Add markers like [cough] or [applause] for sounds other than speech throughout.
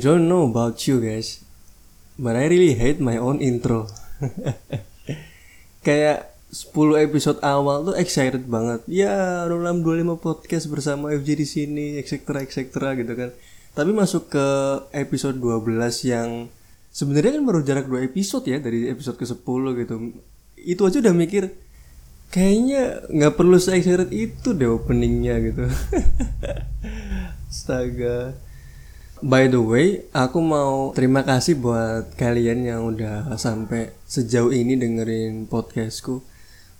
Don't know about you guys, but I really hate my own intro. [laughs] Kayak 10 episode awal tuh excited banget. Ya, 2625 podcast bersama FJ di sini, etc etc gitu kan. Tapi masuk ke episode 12 yang sebenarnya kan baru jarak 2 episode ya dari episode ke-10 gitu. Itu aja udah mikir kayaknya nggak perlu se excited itu deh openingnya gitu. [laughs] Astaga. By the way, aku mau terima kasih buat kalian yang udah sampai sejauh ini dengerin podcastku.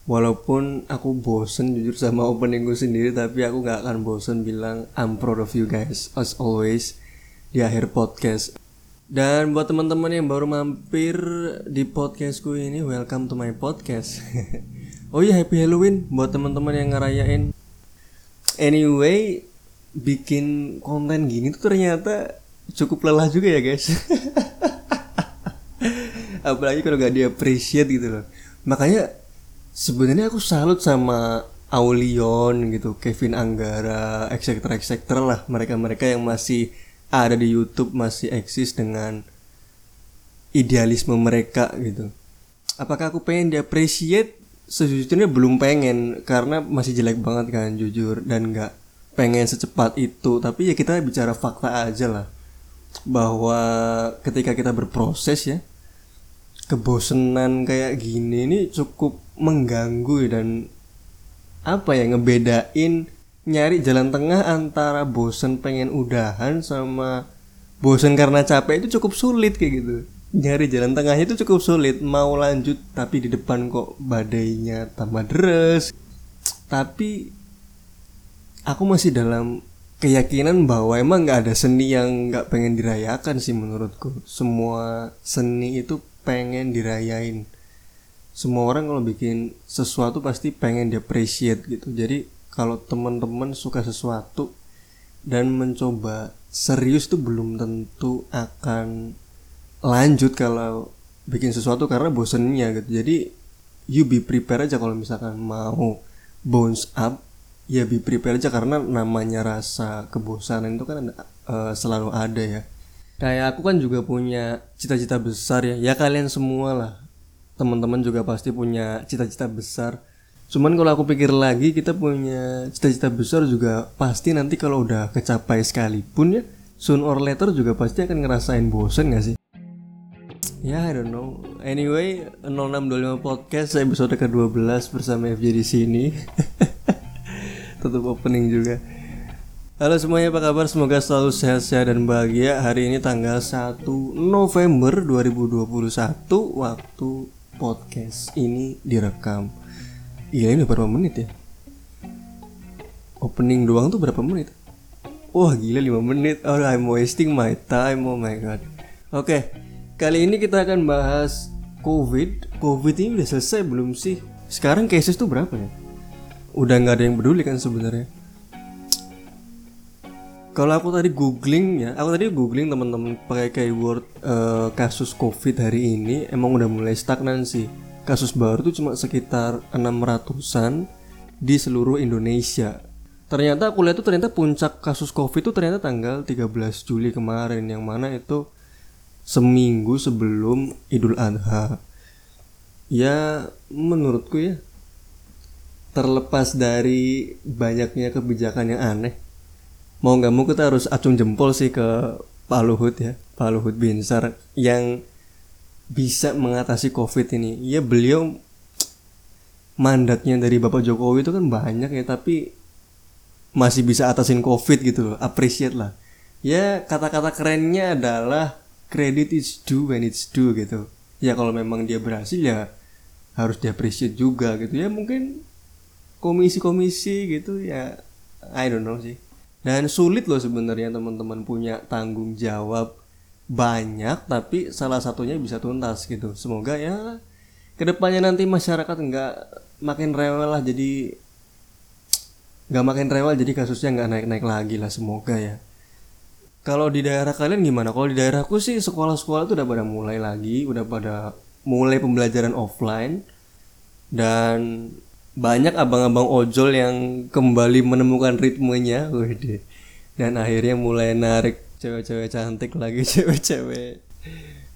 Walaupun aku bosen jujur sama openingku sendiri, tapi aku gak akan bosen bilang I'm proud of you guys as always di akhir podcast. Dan buat teman-teman yang baru mampir di podcastku ini, welcome to my podcast. [laughs] oh iya, happy Halloween buat teman-teman yang ngerayain. Anyway, bikin konten gini tuh ternyata cukup lelah juga ya guys. [laughs] Apalagi kalau gak di appreciate gitu loh. Makanya sebenarnya aku salut sama Aulion gitu Kevin Anggara etc etc lah. Mereka-mereka yang masih ada di YouTube masih eksis dengan idealisme mereka gitu. Apakah aku pengen di appreciate sejujurnya belum pengen karena masih jelek banget kan jujur dan nggak pengen secepat itu tapi ya kita bicara fakta aja lah. Bahwa ketika kita berproses ya kebosenan kayak gini ini cukup mengganggu dan apa ya ngebedain nyari jalan tengah antara bosen pengen udahan sama bosen karena capek itu cukup sulit kayak gitu. Nyari jalan tengahnya itu cukup sulit mau lanjut tapi di depan kok badainya tambah deres. Tapi aku masih dalam keyakinan bahwa emang nggak ada seni yang nggak pengen dirayakan sih menurutku. Semua seni itu pengen dirayain. Semua orang kalau bikin sesuatu pasti pengen di appreciate gitu. Jadi kalau teman-teman suka sesuatu dan mencoba serius tuh belum tentu akan lanjut kalau bikin sesuatu karena bosennya gitu. Jadi you be prepare aja kalau misalkan mau bounce up ya be prepare aja karena namanya rasa kebosanan itu kan uh, selalu ada ya. Kayak aku kan juga punya cita-cita besar ya. Ya kalian semua lah. Teman-teman juga pasti punya cita-cita besar. Cuman kalau aku pikir lagi kita punya cita-cita besar juga pasti nanti kalau udah kecapai sekalipun ya soon or later juga pasti akan ngerasain bosen gak sih? Ya, yeah, I don't know. Anyway, 0625 podcast episode ke-12 bersama FJ di sini. [laughs] tutup opening juga. Halo semuanya apa kabar? Semoga selalu sehat-sehat dan bahagia. Hari ini tanggal 1 November 2021 Waktu podcast ini direkam. Iya ini berapa menit ya? Opening doang tuh berapa menit? Wah gila 5 menit. Oh I'm wasting my time. Oh my god. Oke Kali ini kita akan bahas Covid. Covid ini udah selesai belum sih? Sekarang cases tuh berapa ya udah nggak ada yang peduli kan sebenarnya. Kalau aku tadi googling ya aku tadi googling teman-teman pakai keyword uh, kasus covid hari ini emang udah mulai stagnan sih. Kasus baru tuh cuma sekitar 600an di seluruh Indonesia. Ternyata aku lihat tuh ternyata puncak kasus covid tuh ternyata tanggal 13 Juli kemarin yang mana itu seminggu sebelum Idul Adha. Ya menurutku ya terlepas dari banyaknya kebijakan yang aneh mau nggak mau kita harus acung jempol sih ke Pak Luhut ya Pak Luhut Binsar yang bisa mengatasi COVID ini. Ya beliau mandatnya dari Bapak Jokowi itu kan banyak ya tapi masih bisa atasin COVID gitu loh appreciate lah. Ya kata-kata kerennya adalah credit is due when it's due gitu. Ya kalau memang dia berhasil ya harus diapresiasi juga gitu. Ya mungkin komisi-komisi gitu ya I don't know sih. Dan sulit loh sebenarnya teman-teman punya tanggung jawab banyak tapi salah satunya bisa tuntas gitu. Semoga ya ke depannya nanti masyarakat nggak makin rewel lah jadi nggak makin rewel jadi kasusnya nggak naik-naik lagi lah semoga ya. Kalau di daerah kalian gimana? Kalau di daerahku sih sekolah-sekolah tuh udah pada mulai lagi udah pada mulai pembelajaran offline dan banyak abang-abang ojol yang kembali menemukan ritmenya. Wede. dan akhirnya mulai narik cewek-cewek cantik lagi [laughs] cewek-cewek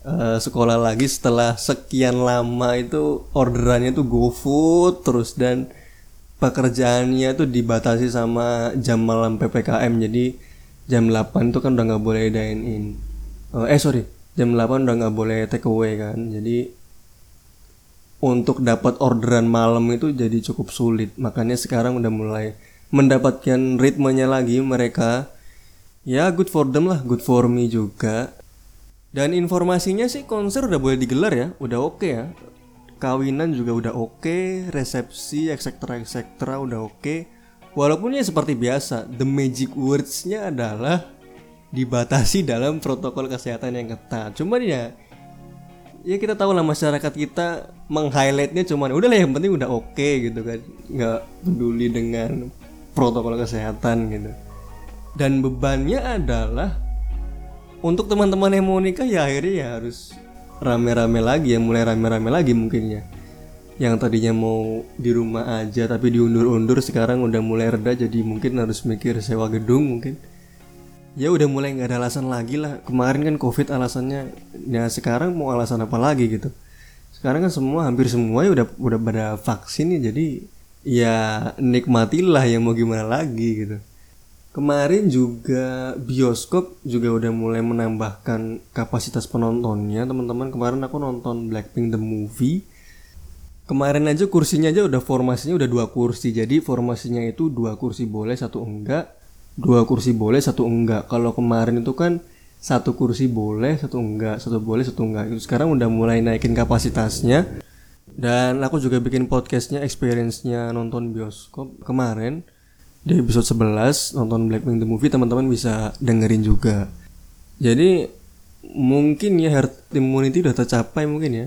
uh, sekolah lagi. Setelah sekian lama itu orderannya tuh GoFood terus dan pekerjaannya tuh dibatasi sama jam malam PPKM jadi jam 8 itu kan udah nggak boleh dine in. Uh, eh sorry. Jam 8 udah nggak boleh take away kan. Jadi untuk dapat orderan malam itu jadi cukup sulit. Makanya sekarang udah mulai mendapatkan ritmenya lagi mereka. Ya good for them lah good for me juga. Dan informasinya sih konser udah boleh digelar ya udah oke okay ya. Kawinan juga udah oke okay, resepsi etc etc udah oke. Okay. walaupun ya seperti biasa the magic wordsnya adalah dibatasi dalam protokol kesehatan yang ketat. Cuman ya ya kita tahu lah masyarakat kita meng-highlightnya cuman udah lah yang penting udah oke okay, gitu kan. Nggak peduli dengan protokol kesehatan gitu. Dan bebannya adalah untuk teman-teman yang mau nikah ya akhirnya ya harus rame-rame lagi ya mulai rame-rame lagi mungkin ya. Yang tadinya mau di rumah aja tapi diundur-undur sekarang udah mulai reda jadi mungkin harus mikir sewa gedung mungkin ya udah mulai nggak ada alasan lagi lah. Kemarin kan covid alasannya ya sekarang mau alasan apa lagi gitu. Sekarang kan semua hampir semua ya udah udah pada vaksin ya jadi ya nikmatilah yang mau gimana lagi gitu. Kemarin juga bioskop juga udah mulai menambahkan kapasitas penontonnya teman-teman. Kemarin aku nonton Blackpink the movie. Kemarin aja kursinya aja udah formasinya udah dua kursi. Jadi formasinya itu dua kursi boleh satu enggak dua kursi boleh satu enggak. Kalau kemarin itu kan satu kursi boleh satu enggak. Satu boleh satu enggak. Itu sekarang udah mulai naikin kapasitasnya. Dan aku juga bikin podcastnya experience-nya nonton bioskop kemarin. Di episode 11 nonton Blackpink the movie teman-teman bisa dengerin juga. Jadi mungkin ya herd immunity udah tercapai mungkin ya.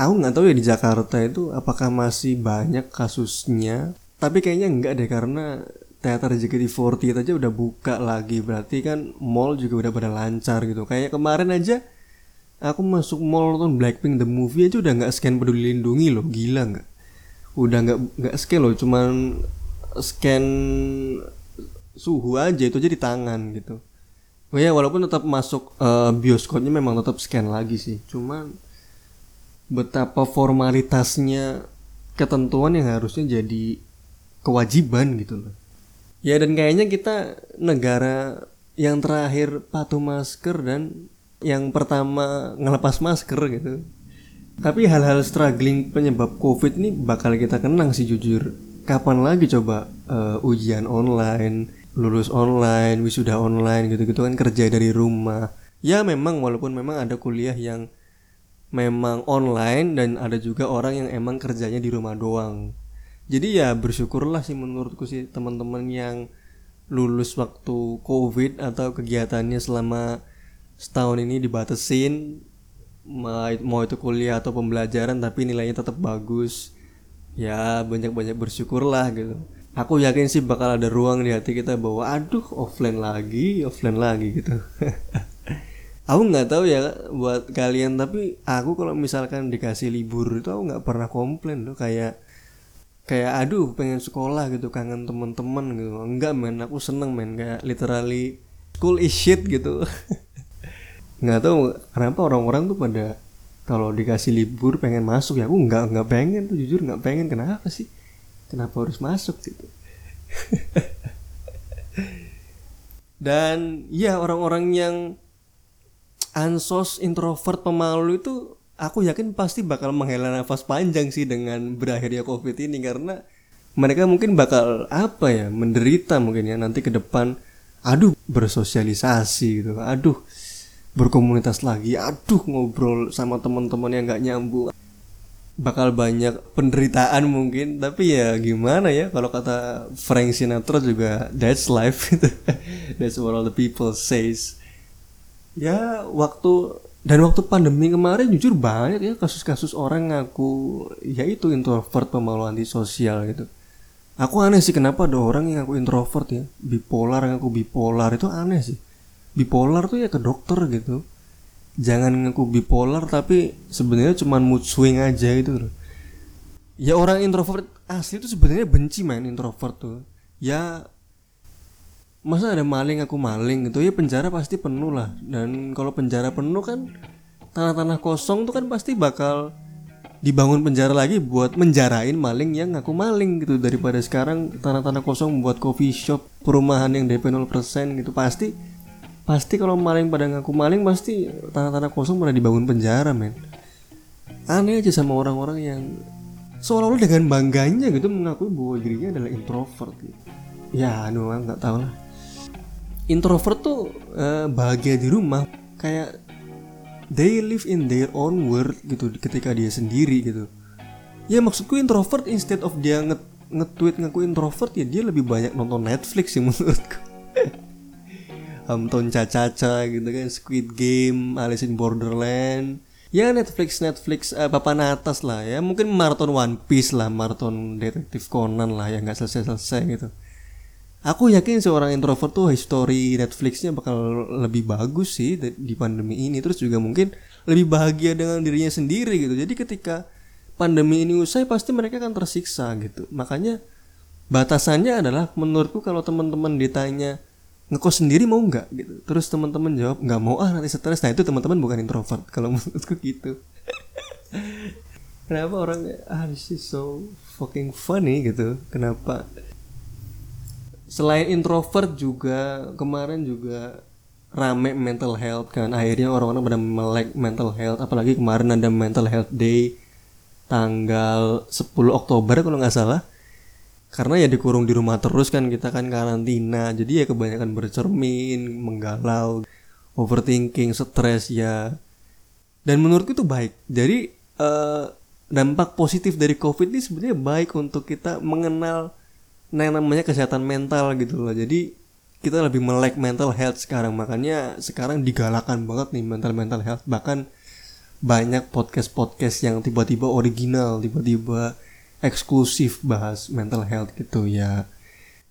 Aku nggak tahu ya di Jakarta itu apakah masih banyak kasusnya. Tapi kayaknya enggak deh karena teater JKT48 aja udah buka lagi. Berarti kan mall juga udah pada lancar gitu. Kayak kemarin aja aku masuk mall nonton Blackpink the movie aja udah nggak scan peduli lindungi loh. Gila nggak? Udah nggak nggak scan loh. Cuman scan suhu aja itu aja di tangan gitu. Oh ya walaupun tetap masuk uh, bioskopnya memang tetap scan lagi sih. Cuman betapa formalitasnya ketentuan yang harusnya jadi kewajiban gitu loh Ya dan kayaknya kita negara yang terakhir patuh masker dan yang pertama ngelepas masker gitu. Tapi hal-hal struggling penyebab COVID ini bakal kita kenang sih jujur. Kapan lagi coba uh, ujian online, lulus online, wisuda online gitu-gitu kan kerja dari rumah. Ya memang walaupun memang ada kuliah yang memang online dan ada juga orang yang emang kerjanya di rumah doang jadi ya bersyukurlah sih menurutku sih teman-teman yang lulus waktu covid atau kegiatannya selama setahun ini dibatasin mau itu kuliah atau pembelajaran tapi nilainya tetap bagus. Ya banyak-banyak bersyukurlah gitu. Aku yakin sih bakal ada ruang di hati kita bahwa aduh offline lagi offline lagi gitu. [laughs] Aku nggak tahu ya buat kalian tapi aku kalau misalkan dikasih libur itu aku nggak pernah komplain loh. Kayak kayak aduh pengen sekolah gitu kangen temen-temen gitu. Enggak men aku seneng men kayak literally school is shit gitu. [laughs] Nggak tahu kenapa orang-orang tuh pada kalau dikasih libur pengen masuk ya aku nggak nggak pengen tuh jujur nggak pengen. Kenapa sih? Kenapa harus masuk gitu? [laughs] Dan ya orang-orang yang ansos introvert pemalu itu aku yakin pasti bakal menghela nafas panjang sih dengan berakhirnya covid ini karena mereka mungkin bakal apa ya menderita mungkin ya nanti ke depan. Aduh bersosialisasi gitu. Aduh berkomunitas lagi. Aduh ngobrol sama teman-teman yang nggak nyambung. Bakal banyak penderitaan mungkin. Tapi ya gimana ya kalau kata Frank Sinatra juga that's life. [laughs] That's what all the people says. Ya waktu dan waktu pandemi kemarin jujur banyak ya kasus-kasus orang ngaku ya itu introvert pemalu antisosial gitu. Aku aneh sih kenapa ada orang yang ngaku introvert ya. Bipolar ngaku bipolar itu aneh sih. Bipolar tuh ya ke dokter gitu. Jangan ngaku bipolar tapi sebenarnya cuma mood swing aja gitu ya orang introvert asli tuh sebenarnya benci main introvert tuh. Ya masa ada maling aku maling gitu? Ya penjara pasti penuh lah. Dan kalau penjara penuh kan tanah-tanah kosong tuh kan pasti bakal dibangun penjara lagi buat menjarain maling yang ngaku maling gitu. Daripada sekarang tanah-tanah kosong buat coffee shop perumahan yang DP 0% gitu. Pasti pasti kalau maling pada ngaku maling pasti tanah-tanah kosong pada dibangun penjara men. Aneh aja sama orang-orang yang seolah-olah dengan bangganya gitu mengakui bahwa dirinya adalah introvert gitu. ya anu nggak tahu lah introvert tuh uh, bahagia di rumah. Kayak they live in their own world gitu ketika dia sendiri gitu. Ya maksudku introvert instead of dia nge nge-tweet ngaku introvert ya dia lebih banyak nonton Netflix sih [laughs] menurutku. Hamton Caca-Caca gitu kan Squid Game Alice in Borderland. Ya Netflix Netflix uh, papan atas lah ya. Mungkin maraton One Piece lah maraton detektif Conan lah yang nggak selesai selesai gitu aku yakin seorang introvert tuh history Netflixnya bakal lebih bagus sih di pandemi ini. Terus juga mungkin lebih bahagia dengan dirinya sendiri gitu. Jadi ketika pandemi ini usai pasti mereka akan tersiksa gitu. Makanya batasannya adalah menurutku kalau teman-teman ditanya ngekos sendiri mau nggak? gitu. Terus teman-teman jawab nggak mau ah nanti stres. Nah itu teman-teman bukan introvert kalau [laughs] menurutku gitu. Kenapa orang ah this is so fucking funny gitu. Kenapa selain introvert juga kemarin juga rame mental health kan. Akhirnya orang-orang pada melek mental health. Apalagi kemarin ada mental health day tanggal 10 Oktober kalau nggak salah. Karena ya dikurung di rumah terus kan kita kan karantina. Jadi ya kebanyakan bercermin menggalau overthinking stres ya. Dan menurutku itu baik. Jadi uh, dampak positif dari covid ini sebenarnya baik untuk kita mengenal yang namanya kesehatan mental gitu loh. Jadi kita lebih melek mental health sekarang. Makanya sekarang digalakan banget nih mental mental health. Bahkan banyak podcast podcast yang tiba-tiba original tiba-tiba eksklusif bahas mental health gitu. Ya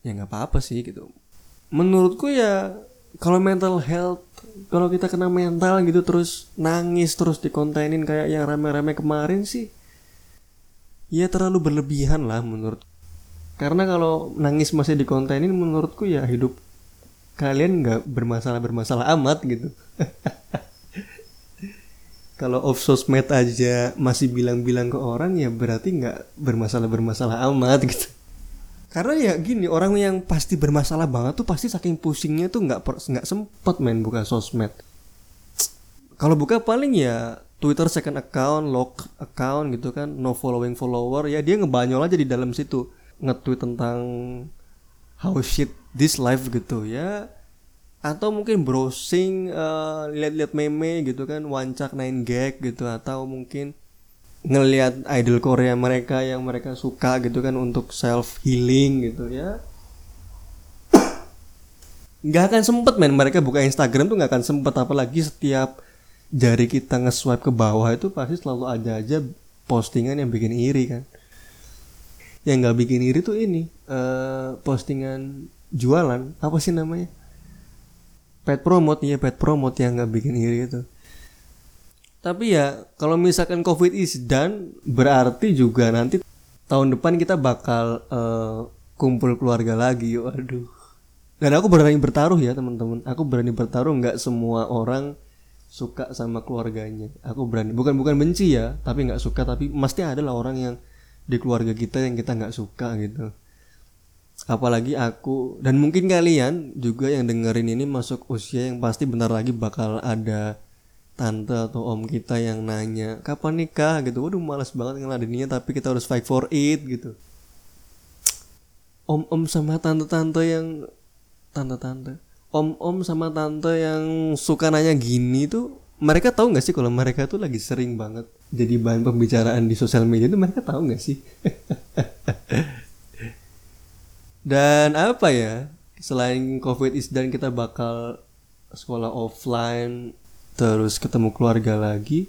ya nggak apa-apa sih gitu. Menurutku ya kalau mental health kalau kita kena mental gitu terus nangis terus dikontenin kayak yang rame-rame kemarin sih ya terlalu berlebihan lah menurut karena kalau nangis masih dikontenin menurutku ya hidup kalian nggak bermasalah bermasalah amat gitu. [laughs] Kalau off sosmed aja masih bilang-bilang ke orang ya berarti nggak bermasalah-bermasalah amat gitu. Karena ya gini orang yang pasti bermasalah banget tuh pasti saking pusingnya tuh nggak nggak sempet main buka sosmed. Kalau buka paling ya Twitter second account, lock account gitu kan, no following follower ya dia ngebanyol aja di dalam situ nge-tweet tentang how shit this life gitu ya. Atau mungkin browsing uh, lihat-lihat meme gitu kan wancak nine gag gitu. Atau mungkin ngelihat idol Korea mereka yang mereka suka gitu kan untuk self healing gitu ya. Nggak akan sempet men. Mereka buka Instagram tuh nggak akan sempet. Apalagi setiap jari kita nge-swipe ke bawah itu pasti selalu ada aja postingan yang bikin iri kan yang nggak bikin iri tuh ini uh, postingan jualan apa sih namanya? Pet promote ya pet promote yang nggak bikin iri itu. Tapi ya kalau misalkan covid is done berarti juga nanti tahun depan kita bakal uh, kumpul keluarga lagi waduh. Dan aku berani bertaruh ya teman-teman. Aku berani bertaruh nggak semua orang suka sama keluarganya. Aku berani bukan bukan benci ya tapi nggak suka. Tapi pasti ada lah orang yang di keluarga kita yang kita nggak suka gitu. Apalagi aku dan mungkin kalian juga yang dengerin ini masuk usia yang pasti bentar lagi bakal ada tante atau om kita yang nanya kapan nikah? gitu. Waduh malas banget ngeladeninya tapi kita harus fight for it gitu. Om-om sama tante-tante yang tante-tante om-om sama tante yang suka nanya gini tuh mereka tahu nggak sih kalau mereka tuh lagi sering banget jadi bahan pembicaraan di sosial media itu mereka tahu nggak sih Dan apa ya? Selain COVID is dan kita bakal sekolah offline terus ketemu keluarga lagi.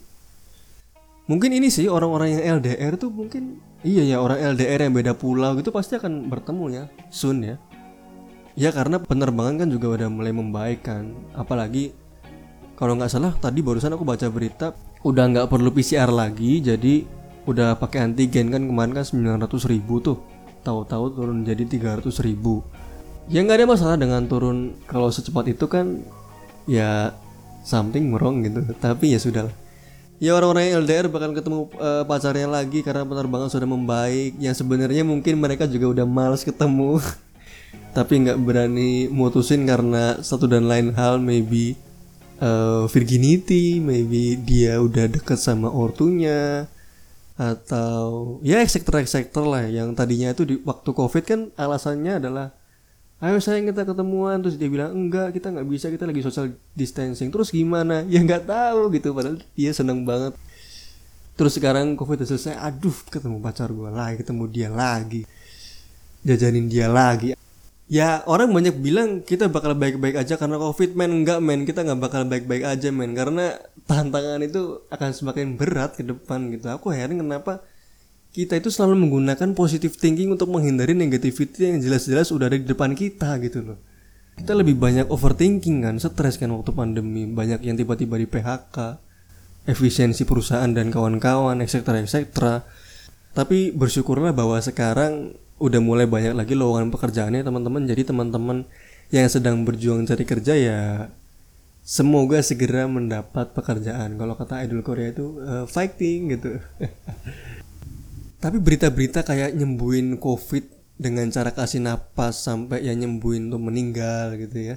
Mungkin ini sih orang-orang yang LDR tuh mungkin iya ya orang LDR yang beda pulau gitu pasti akan bertemu ya soon ya. Ya karena penerbangan kan juga udah mulai membaik kan. Apalagi kalau nggak salah tadi barusan aku baca berita udah nggak perlu PCR lagi jadi udah pakai antigen kan kemarin kan 900 ribu tuh. Tahu-tahu turun jadi 300 ribu. Ya nggak ada masalah dengan turun kalau secepat itu kan ya something wrong gitu. Tapi ya sudah lah ya orang-orang yang LDR bakal ketemu uh, pacarnya lagi karena penerbangan sudah membaik. Yang sebenarnya mungkin mereka juga udah males ketemu. [laughs] Tapi nggak berani mutusin karena satu dan lain hal maybe uh, virginity maybe dia udah deket sama ortunya atau ya sektor sektor lah. Yang tadinya itu di waktu covid kan alasannya adalah ayo sayang kita ketemuan. Terus dia bilang enggak kita nggak bisa kita lagi social distancing. Terus gimana? [laughs] Ya nggak tahu gitu padahal dia seneng banget. Terus sekarang covid selesai aduh ketemu pacar gue lagi ketemu dia lagi jajanin dia lagi ya orang banyak bilang kita bakal baik-baik aja karena covid men enggak men kita nggak bakal baik-baik aja men karena tantangan itu akan semakin berat ke depan gitu aku heran kenapa kita itu selalu menggunakan positive thinking untuk menghindari negativity yang jelas-jelas udah ada di depan kita gitu loh. Kita lebih banyak overthinking kan, stres kan waktu pandemi, banyak yang tiba-tiba di PHK, efisiensi perusahaan dan kawan-kawan, etc. etc. Tapi bersyukurlah bahwa sekarang udah mulai banyak lagi lowongan pekerjaannya teman-teman. Jadi teman-teman yang sedang berjuang cari kerja ya semoga segera mendapat pekerjaan. Kalau kata idol Korea itu uh, fighting gitu. [laughs] tapi berita-berita kayak nyembuhin covid dengan cara kasih napas sampai ya nyembuhin tuh meninggal gitu ya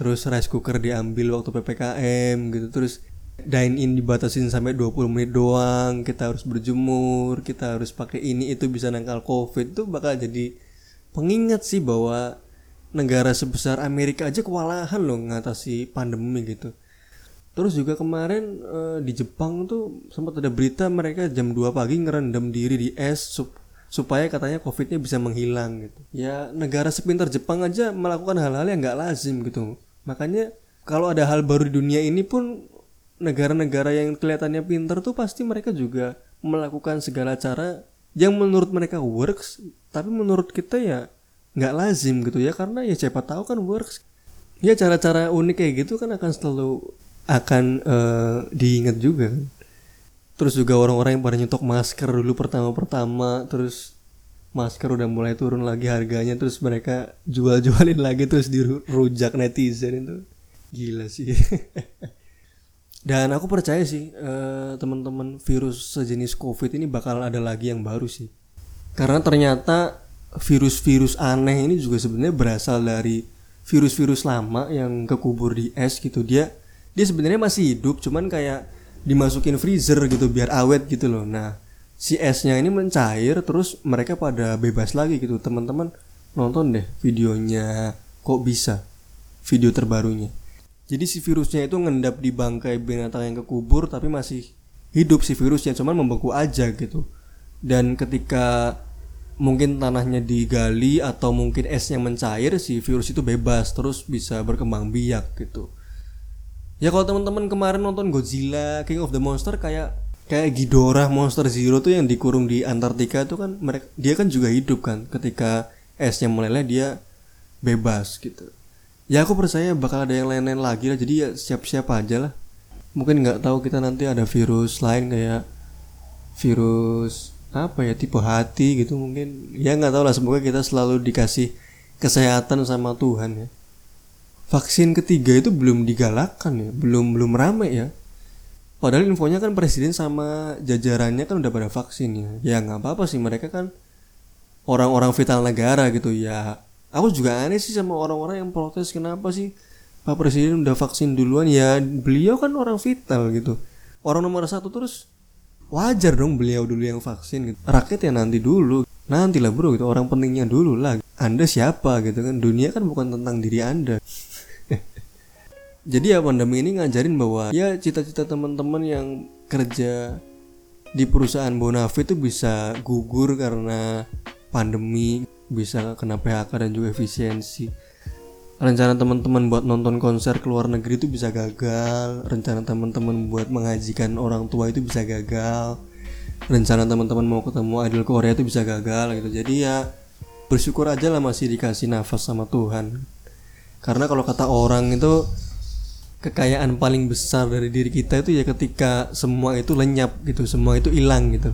terus rice cooker diambil waktu ppkm gitu terus dine in dibatasin sampai 20 menit doang kita harus berjemur kita harus pakai ini itu bisa nangkal covid tuh bakal jadi pengingat sih bahwa negara sebesar Amerika aja kewalahan loh ngatasi pandemi gitu Terus juga kemarin uh, di Jepang tuh sempat ada berita mereka jam 2 pagi ngerendam diri di es sup supaya katanya covidnya bisa menghilang gitu. Ya negara sepintar Jepang aja melakukan hal-hal yang nggak lazim gitu. Makanya kalau ada hal baru di dunia ini pun negara-negara yang kelihatannya pintar tuh pasti mereka juga melakukan segala cara yang menurut mereka works tapi menurut kita ya nggak lazim gitu ya karena ya siapa tahu kan works. Ya cara-cara unik kayak gitu kan akan selalu akan uh, diingat juga terus juga orang-orang yang pada nyetok masker dulu pertama-pertama terus masker udah mulai turun lagi harganya terus mereka jual-jualin lagi terus dirujak netizen itu. Gila sih [laughs] dan aku percaya sih uh, teman-teman virus sejenis covid ini bakal ada lagi yang baru sih. Karena ternyata virus-virus aneh ini juga sebenarnya berasal dari virus-virus lama yang kekubur di es gitu. Dia dia sebenarnya masih hidup cuman kayak dimasukin freezer gitu biar awet gitu loh. Nah si esnya ini mencair terus mereka pada bebas lagi gitu. Teman-teman nonton deh videonya kok bisa video terbarunya jadi si virusnya itu ngendap di bangkai binatang yang kekubur tapi masih hidup si virusnya cuman membeku aja gitu. Dan ketika mungkin tanahnya digali atau mungkin esnya mencair si virus itu bebas terus bisa berkembang biak gitu. Ya kalau teman-teman kemarin nonton Godzilla King of the Monster kayak kayak Ghidorah Monster Zero tuh yang dikurung di Antartika itu kan mereka dia kan juga hidup kan. Ketika esnya meleleh dia bebas gitu ya aku percaya bakal ada yang lain-lain lagi lah. Jadi ya siap-siap aja lah. Mungkin nggak tahu kita nanti ada virus lain kayak virus apa ya tipe hati gitu mungkin. Ya nggak tahu lah. Semoga kita selalu dikasih kesehatan sama Tuhan ya. Vaksin ketiga itu belum digalakkan ya, belum belum ramai ya. Padahal infonya kan presiden sama jajarannya kan udah pada vaksin ya. Ya nggak apa-apa sih. Mereka kan orang-orang vital negara gitu. Ya. Aku juga aneh sih sama orang-orang yang protes kenapa sih Pak Presiden udah vaksin duluan ya beliau kan orang vital gitu. Orang nomor satu terus wajar dong beliau dulu yang vaksin gitu. Rakyat ya nanti dulu. Nantilah bro gitu orang pentingnya dulu lah. Anda siapa gitu kan? Dunia kan bukan tentang diri Anda [laughs] jadi ya pandemi ini ngajarin bahwa ya cita-cita teman-teman yang kerja di perusahaan Bonafit itu bisa gugur karena pandemi bisa kena PHK dan juga efisiensi. Rencana teman-teman buat nonton konser ke luar negeri itu bisa gagal. Rencana teman-teman buat mengajikan orang tua itu bisa gagal. Rencana teman-teman mau ketemu idol Korea itu bisa gagal gitu. Jadi ya bersyukur aja lah masih dikasih nafas sama Tuhan. Karena kalau kata orang itu kekayaan paling besar dari diri kita itu ya ketika semua itu lenyap gitu semua itu hilang gitu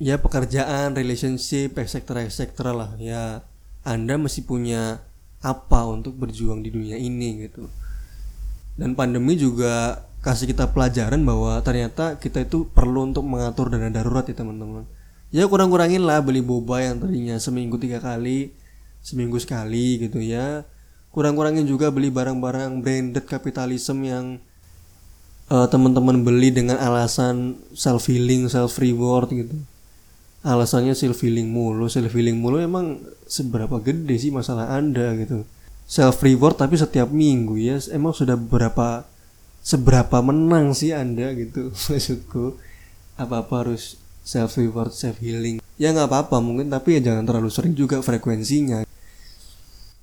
ya pekerjaan relationship etc etc lah. Ya anda masih punya apa untuk berjuang di dunia ini gitu. Dan pandemi juga kasih kita pelajaran bahwa ternyata kita itu perlu untuk mengatur dana darurat ya teman-teman. Ya kurang-kurangin lah beli boba yang tadinya seminggu tiga kali seminggu sekali gitu ya. Kurang-kurangin juga beli barang-barang branded kapitalisme yang uh, teman-teman beli dengan alasan self healing self reward gitu alasannya self healing mulu. Self healing mulu emang seberapa gede sih masalah anda gitu. Self reward tapi setiap minggu ya emang sudah berapa seberapa menang sih anda gitu [laughs] maksudku. Apa apa harus self reward self healing. Ya nggak apa apa mungkin tapi ya jangan terlalu sering juga frekuensinya.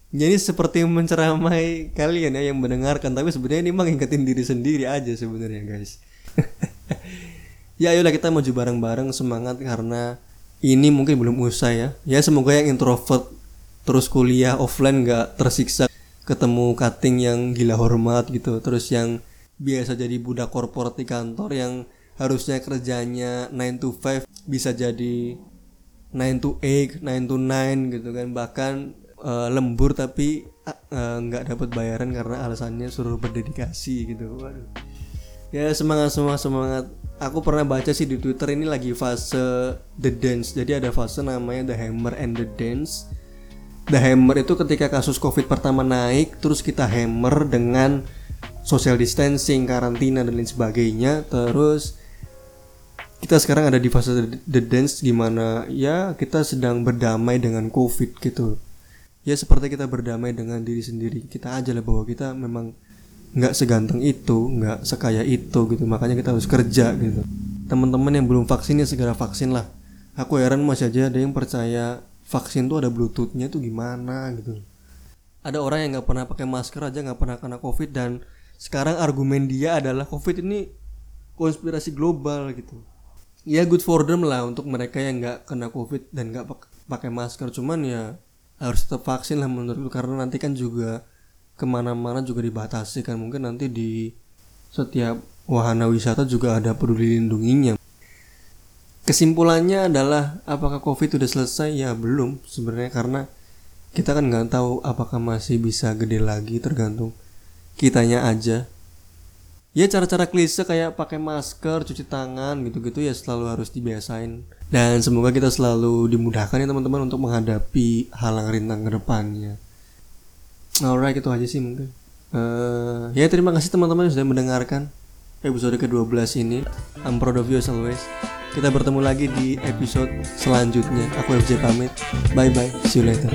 Jadi seperti menceramai kalian ya yang mendengarkan tapi sebenarnya ini mengingetin diri sendiri aja sebenarnya guys. [laughs] Ya ayolah kita maju bareng-bareng. Semangat karena ini mungkin belum usai ya. Ya semoga yang introvert terus kuliah offline nggak tersiksa ketemu cutting yang gila hormat gitu. Terus yang biasa jadi budak korporat di kantor yang harusnya kerjanya 9 to 5 bisa jadi 9 to 8, 9 to 9 gitu kan. Bahkan uh, lembur tapi eh, nggak uh, dapat bayaran karena alasannya suruh berdedikasi gitu. Waduh ya semangat semua semangat aku pernah baca sih di Twitter ini lagi fase The Dance jadi ada fase namanya The Hammer and the Dance The Hammer itu ketika kasus COVID pertama naik, terus kita hammer dengan social distancing, karantina dan lain sebagainya. Terus kita sekarang ada di fase the dance gimana ya kita sedang berdamai dengan COVID gitu. Ya seperti kita berdamai dengan diri sendiri. Kita aja lah bahwa kita memang nggak seganteng itu, nggak sekaya itu gitu. Makanya kita harus kerja gitu. Teman-teman yang belum vaksin ya segera vaksin lah. Aku heran masih aja ada yang percaya vaksin tuh ada bluetoothnya tuh gimana gitu ada orang yang nggak pernah pakai masker aja nggak pernah kena covid dan sekarang argumen dia adalah covid ini konspirasi global gitu ya good for them lah untuk mereka yang nggak kena covid dan nggak pakai masker cuman ya harus tetap vaksin lah menurutku karena nanti kan juga ke mana-mana juga dibatasi kan. Mungkin nanti di setiap wahana wisata juga ada peduli lindunginya. Kesimpulannya adalah apakah covid sudah selesai? Ya belum sebenarnya karena kita kan nggak tahu apakah masih bisa gede lagi tergantung kitanya aja. Ya cara-cara klise kayak pakai masker cuci tangan gitu-gitu ya selalu harus dibiasain. Dan semoga kita selalu dimudahkan ya teman-teman untuk menghadapi halang rintang ke depannya alright itu aja sih mungkin uh, ya terima kasih teman-teman yang sudah mendengarkan episode ke-12 ini I'm proud of you as always kita bertemu lagi di episode selanjutnya. Aku FJ pamit. Bye bye. See you later.